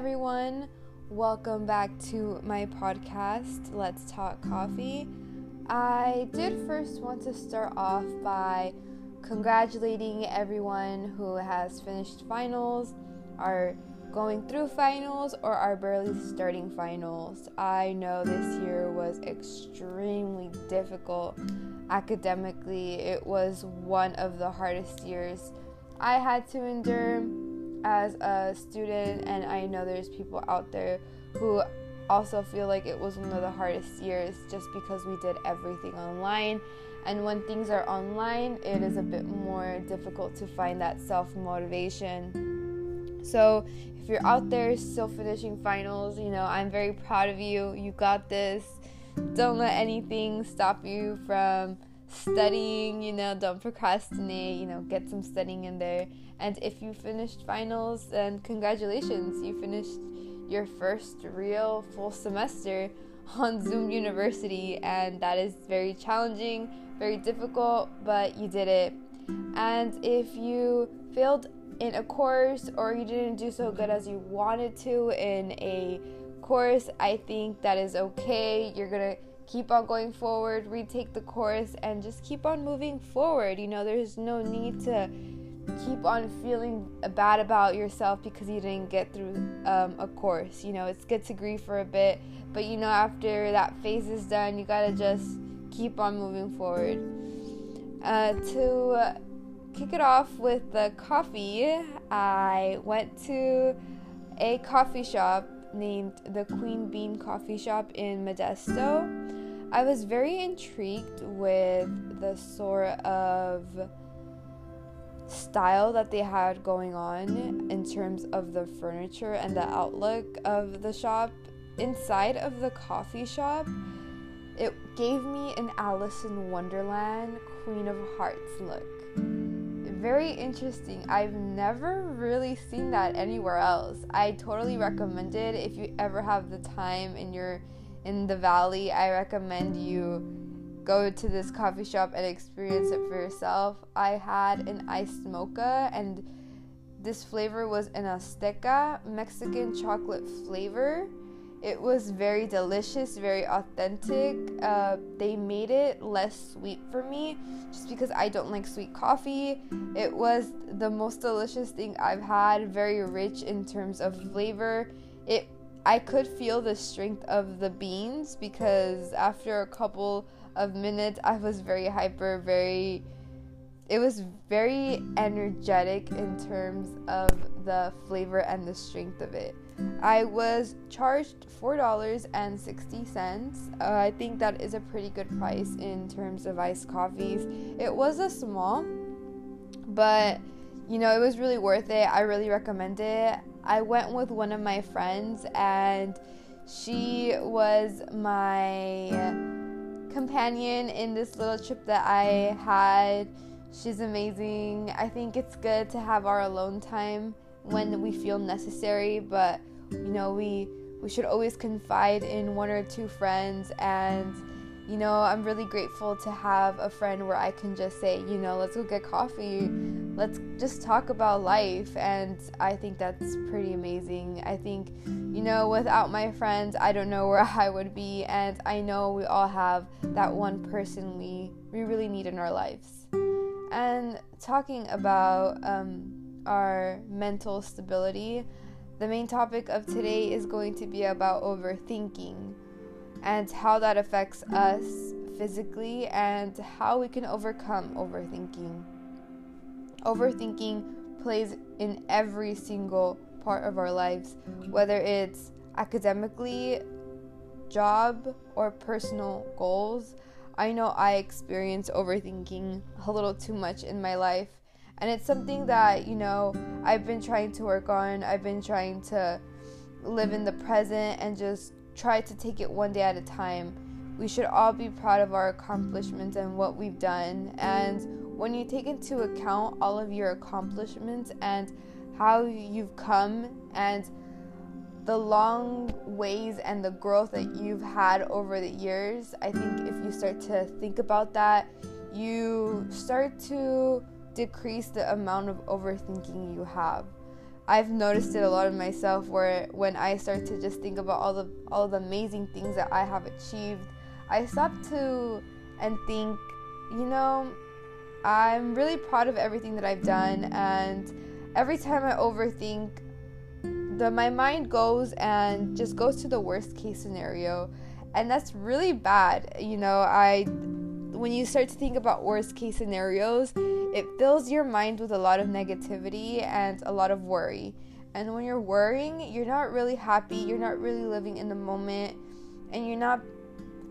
everyone. Welcome back to my podcast, Let's Talk Coffee. I did first want to start off by congratulating everyone who has finished finals, are going through finals, or are barely starting finals. I know this year was extremely difficult academically, it was one of the hardest years I had to endure as a student, and I know there's people out there who also feel like it was one of the hardest years just because we did everything online. And when things are online, it is a bit more difficult to find that self motivation. So, if you're out there still finishing finals, you know, I'm very proud of you. You got this. Don't let anything stop you from studying, you know, don't procrastinate, you know, get some studying in there. And if you finished finals, then congratulations, you finished your first real full semester on Zoom University, and that is very challenging, very difficult, but you did it. And if you failed in a course or you didn't do so good as you wanted to in a course, I think that is okay. You're gonna keep on going forward, retake the course, and just keep on moving forward. You know, there's no need to keep on feeling bad about yourself because you didn't get through um, a course. You know, it's good to grieve for a bit, but you know, after that phase is done, you gotta just keep on moving forward. Uh, to kick it off with the coffee, I went to a coffee shop named the Queen Bean Coffee Shop in Modesto. I was very intrigued with the sort of style that they had going on in terms of the furniture and the outlook of the shop. Inside of the coffee shop, it gave me an Alice in Wonderland Queen of Hearts look. Very interesting. I've never really seen that anywhere else. I totally recommend it if you ever have the time in your in the valley, I recommend you go to this coffee shop and experience it for yourself. I had an iced mocha, and this flavor was an Azteca Mexican chocolate flavor. It was very delicious, very authentic. Uh, they made it less sweet for me just because I don't like sweet coffee. It was the most delicious thing I've had, very rich in terms of flavor. It I could feel the strength of the beans because after a couple of minutes, I was very hyper, very. It was very energetic in terms of the flavor and the strength of it. I was charged $4.60. Uh, I think that is a pretty good price in terms of iced coffees. It was a small, but you know, it was really worth it. I really recommend it. I went with one of my friends, and she was my companion in this little trip that I had. She's amazing. I think it's good to have our alone time when we feel necessary, but you know, we we should always confide in one or two friends and you know, I'm really grateful to have a friend where I can just say, you know, let's go get coffee. Let's just talk about life. And I think that's pretty amazing. I think, you know, without my friends, I don't know where I would be. And I know we all have that one person we, we really need in our lives. And talking about um, our mental stability, the main topic of today is going to be about overthinking and how that affects us physically and how we can overcome overthinking. Overthinking plays in every single part of our lives, whether it's academically, job, or personal goals. I know I experience overthinking a little too much in my life, and it's something that, you know, I've been trying to work on. I've been trying to live in the present and just try to take it one day at a time. We should all be proud of our accomplishments and what we've done. And when you take into account all of your accomplishments and how you've come and the long ways and the growth that you've had over the years, I think if you start to think about that, you start to decrease the amount of overthinking you have. I've noticed it a lot in myself where when I start to just think about all the all the amazing things that I have achieved, I stop to and think, you know, I'm really proud of everything that I've done and every time I overthink the my mind goes and just goes to the worst case scenario and that's really bad. You know, I when you start to think about worst case scenarios, it fills your mind with a lot of negativity and a lot of worry. And when you're worrying, you're not really happy, you're not really living in the moment, and you're not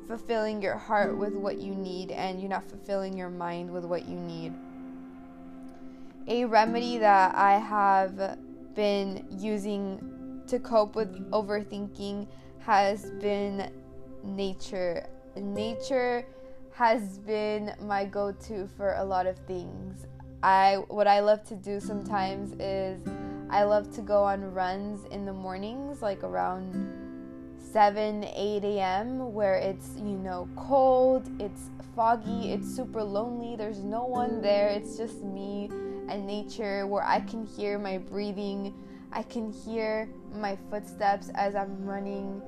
fulfilling your heart with what you need, and you're not fulfilling your mind with what you need. A remedy that I have been using to cope with overthinking has been nature. Nature has been my go-to for a lot of things. I what I love to do sometimes is I love to go on runs in the mornings, like around 7, 8 a.m., where it's, you know, cold, it's foggy, it's super lonely, there's no one there, it's just me and nature, where I can hear my breathing, I can hear my footsteps as I'm running.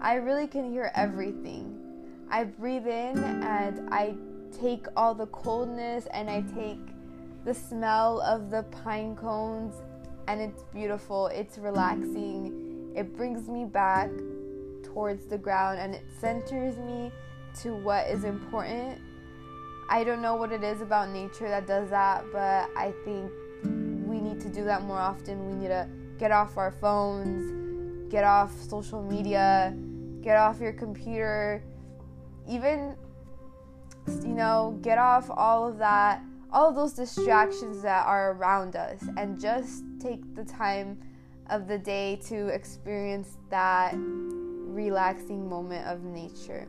I really can hear everything. I breathe in and I take all the coldness and I take the smell of the pine cones and it's beautiful. It's relaxing. It brings me back towards the ground and it centers me to what is important. I don't know what it is about nature that does that, but I think we need to do that more often. We need to get off our phones, get off social media, get off your computer even you know get off all of that all of those distractions that are around us and just take the time of the day to experience that relaxing moment of nature.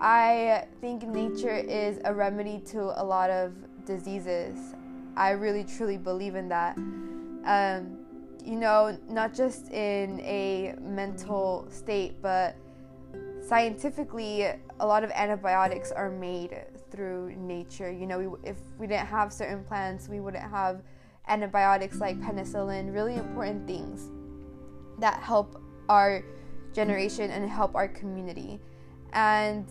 I think nature is a remedy to a lot of diseases. I really truly believe in that. Um, you know, not just in a mental state, but scientifically, a lot of antibiotics are made through nature. You know, we, if we didn't have certain plants, we wouldn't have antibiotics like penicillin, really important things that help our generation and help our community. And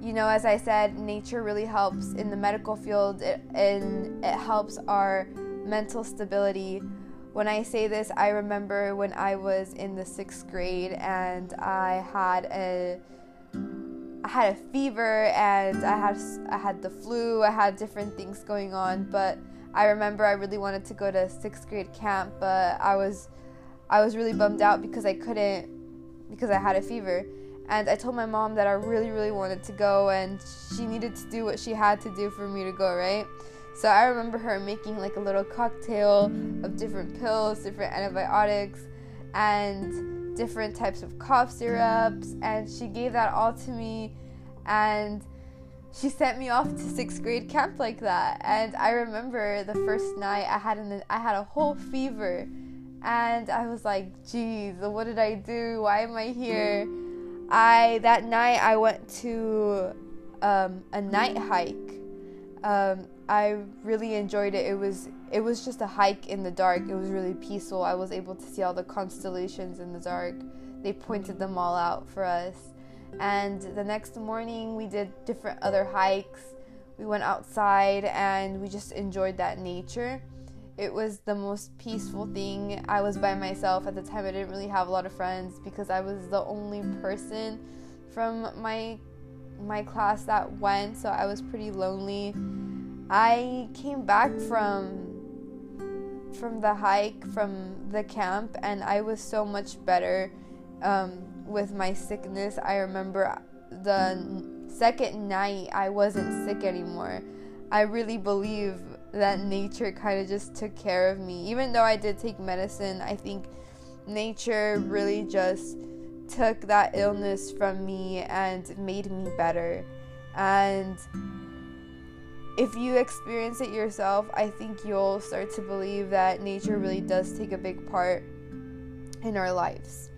you know, as I said, nature really helps in the medical field it, and it helps our mental stability when I say this, I remember when I was in the sixth grade and I had a I had a fever and I had I had the flu. I had different things going on, but I remember I really wanted to go to sixth grade camp, but I was I was really bummed out because I couldn't because I had a fever. And I told my mom that I really really wanted to go and she needed to do what she had to do for me to go, right? So I remember her making like a little cocktail of different pills, different antibiotics, and different types of cough syrups. And she gave that all to me. And she sent me off to sixth grade camp like that. And I remember the first night I had an I had a whole fever. And I was like, geez, what did I do? Why am I here? I that night I went to um, a night hike. Um, I really enjoyed it. It was it was just a hike in the dark. It was really peaceful. I was able to see all the constellations in the dark. They pointed them all out for us. And the next morning we did different other hikes. We went outside and we just enjoyed that nature. It was the most peaceful thing. I was by myself at the time. I didn't really have a lot of friends because I was the only person from my my class that went, so I was pretty lonely I came back from from the hike from the camp and I was so much better um, with my sickness. I remember the second night I wasn't sick anymore. I really believe that nature kind of just took care of me. Even though I did take medicine, I think nature really just took that illness from me and made me better. And if you experience it yourself, I think you'll start to believe that nature really does take a big part in our lives.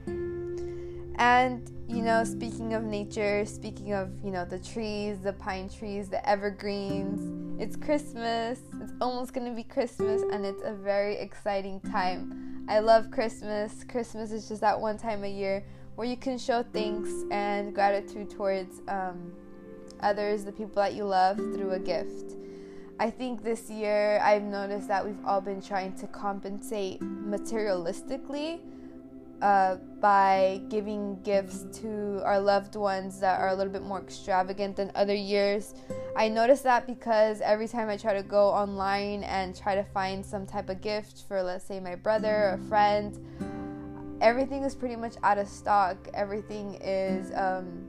And, you know, speaking of nature, speaking of, you know, the trees, the pine trees, the evergreens, it's Christmas. It's almost going to be Christmas, and it's a very exciting time. I love Christmas. Christmas is just that one time a year where you can show thanks and gratitude towards um, others, the people that you love, through a gift. I think this year I've noticed that we've all been trying to compensate materialistically uh, by giving gifts to our loved ones that are a little bit more extravagant than other years. I noticed that because every time I try to go online and try to find some type of gift for, let's say, my brother or a friend, everything is pretty much out of stock. Everything is um,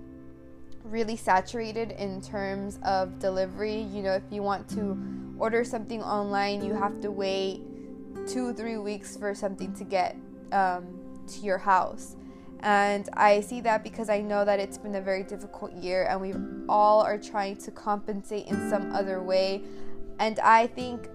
really saturated in terms of delivery. You know, if you want to order something online, you have to wait two, three weeks for something to get um, to your house. And I see that because I know that it's been a very difficult year and we all are trying to compensate in some other way. And I think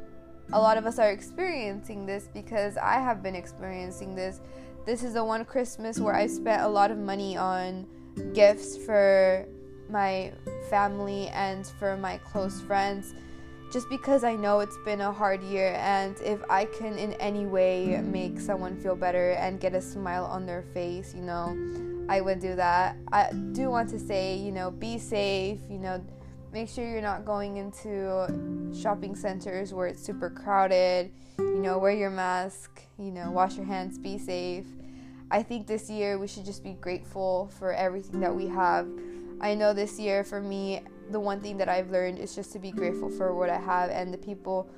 a lot of us are experiencing this because I have been experiencing this. This is the one Christmas where I spent a lot of money on gifts for my family and for my close friends just because I know it's been a hard year and if I can in any way make someone feel better and get a smile on their face, you know, I would do that. I do want to say, you know, be safe, you know, make sure you're not going into shopping centers where it's super crowded, you know, wear your mask, you know, wash your hands, be safe. I think this year we should just be grateful for everything that we have. I know this year for me, the one thing that I've learned is just to be grateful for what I have and the people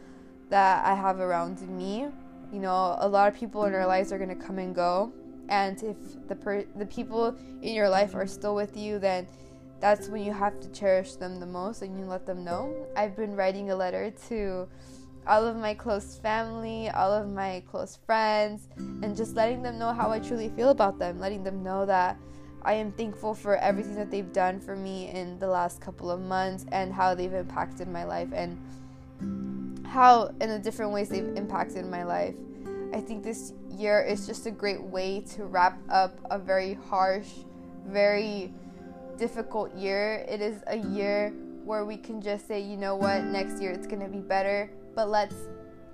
that I have around me. You know, a lot of people in our lives are going to come and go, and if the per- the people in your life are still with you, then that's when you have to cherish them the most and you let them know. I've been writing a letter to all of my close family, all of my close friends, and just letting them know how I truly feel about them, letting them know that I am thankful for everything that they've done for me in the last couple of months and how they've impacted my life and how, in the different ways, they've impacted my life. I think this year is just a great way to wrap up a very harsh, very difficult year. It is a year where we can just say, you know what, next year it's going to be better, but let's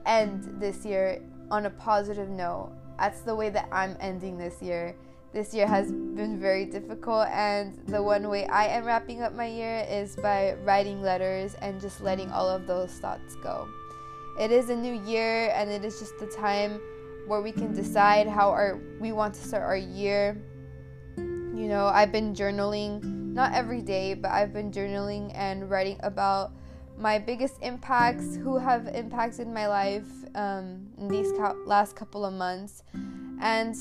end this year on a positive note. That's the way that I'm ending this year this year has been very difficult and the one way I am wrapping up my year is by writing letters and just letting all of those thoughts go. It is a new year and it is just the time where we can decide how our we want to start our year. You know, I've been journaling not every day, but I've been journaling and writing about my biggest impacts, who have impacted my life um, in these last couple of months, and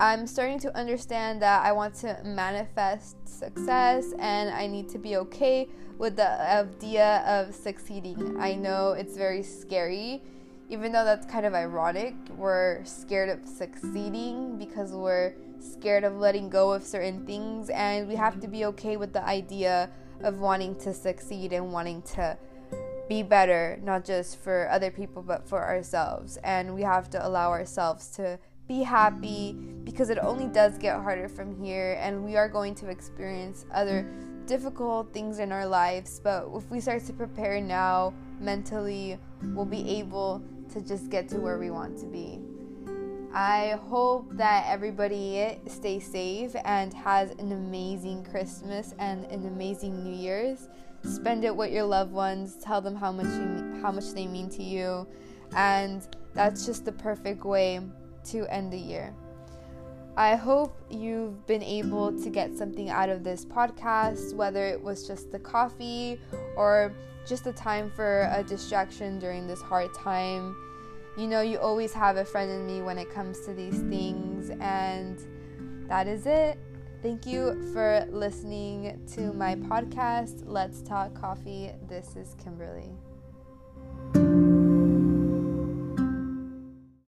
I'm starting to understand that I want to manifest success and I need to be okay with the idea of succeeding. I know it's very scary, even though that's kind of ironic. We're scared of succeeding because we're scared of letting go of certain things, and we have to be okay with the idea of wanting to succeed and wanting to be better, not just for other people, but for ourselves. And we have to allow ourselves to be happy because it only does get harder from here and we are going to experience other difficult things in our lives but if we start to prepare now mentally we'll be able to just get to where we want to be I hope that everybody stays safe and has an amazing Christmas and an amazing New Year's. Spend it with your loved ones. Tell them how much you, how much they mean to you, and that's just the perfect way to end the year. I hope you've been able to get something out of this podcast, whether it was just the coffee or just a time for a distraction during this hard time. You know, you always have a friend in me when it comes to these things, and that is it. Thank you for listening to my podcast, Let's Talk Coffee. This is Kimberly.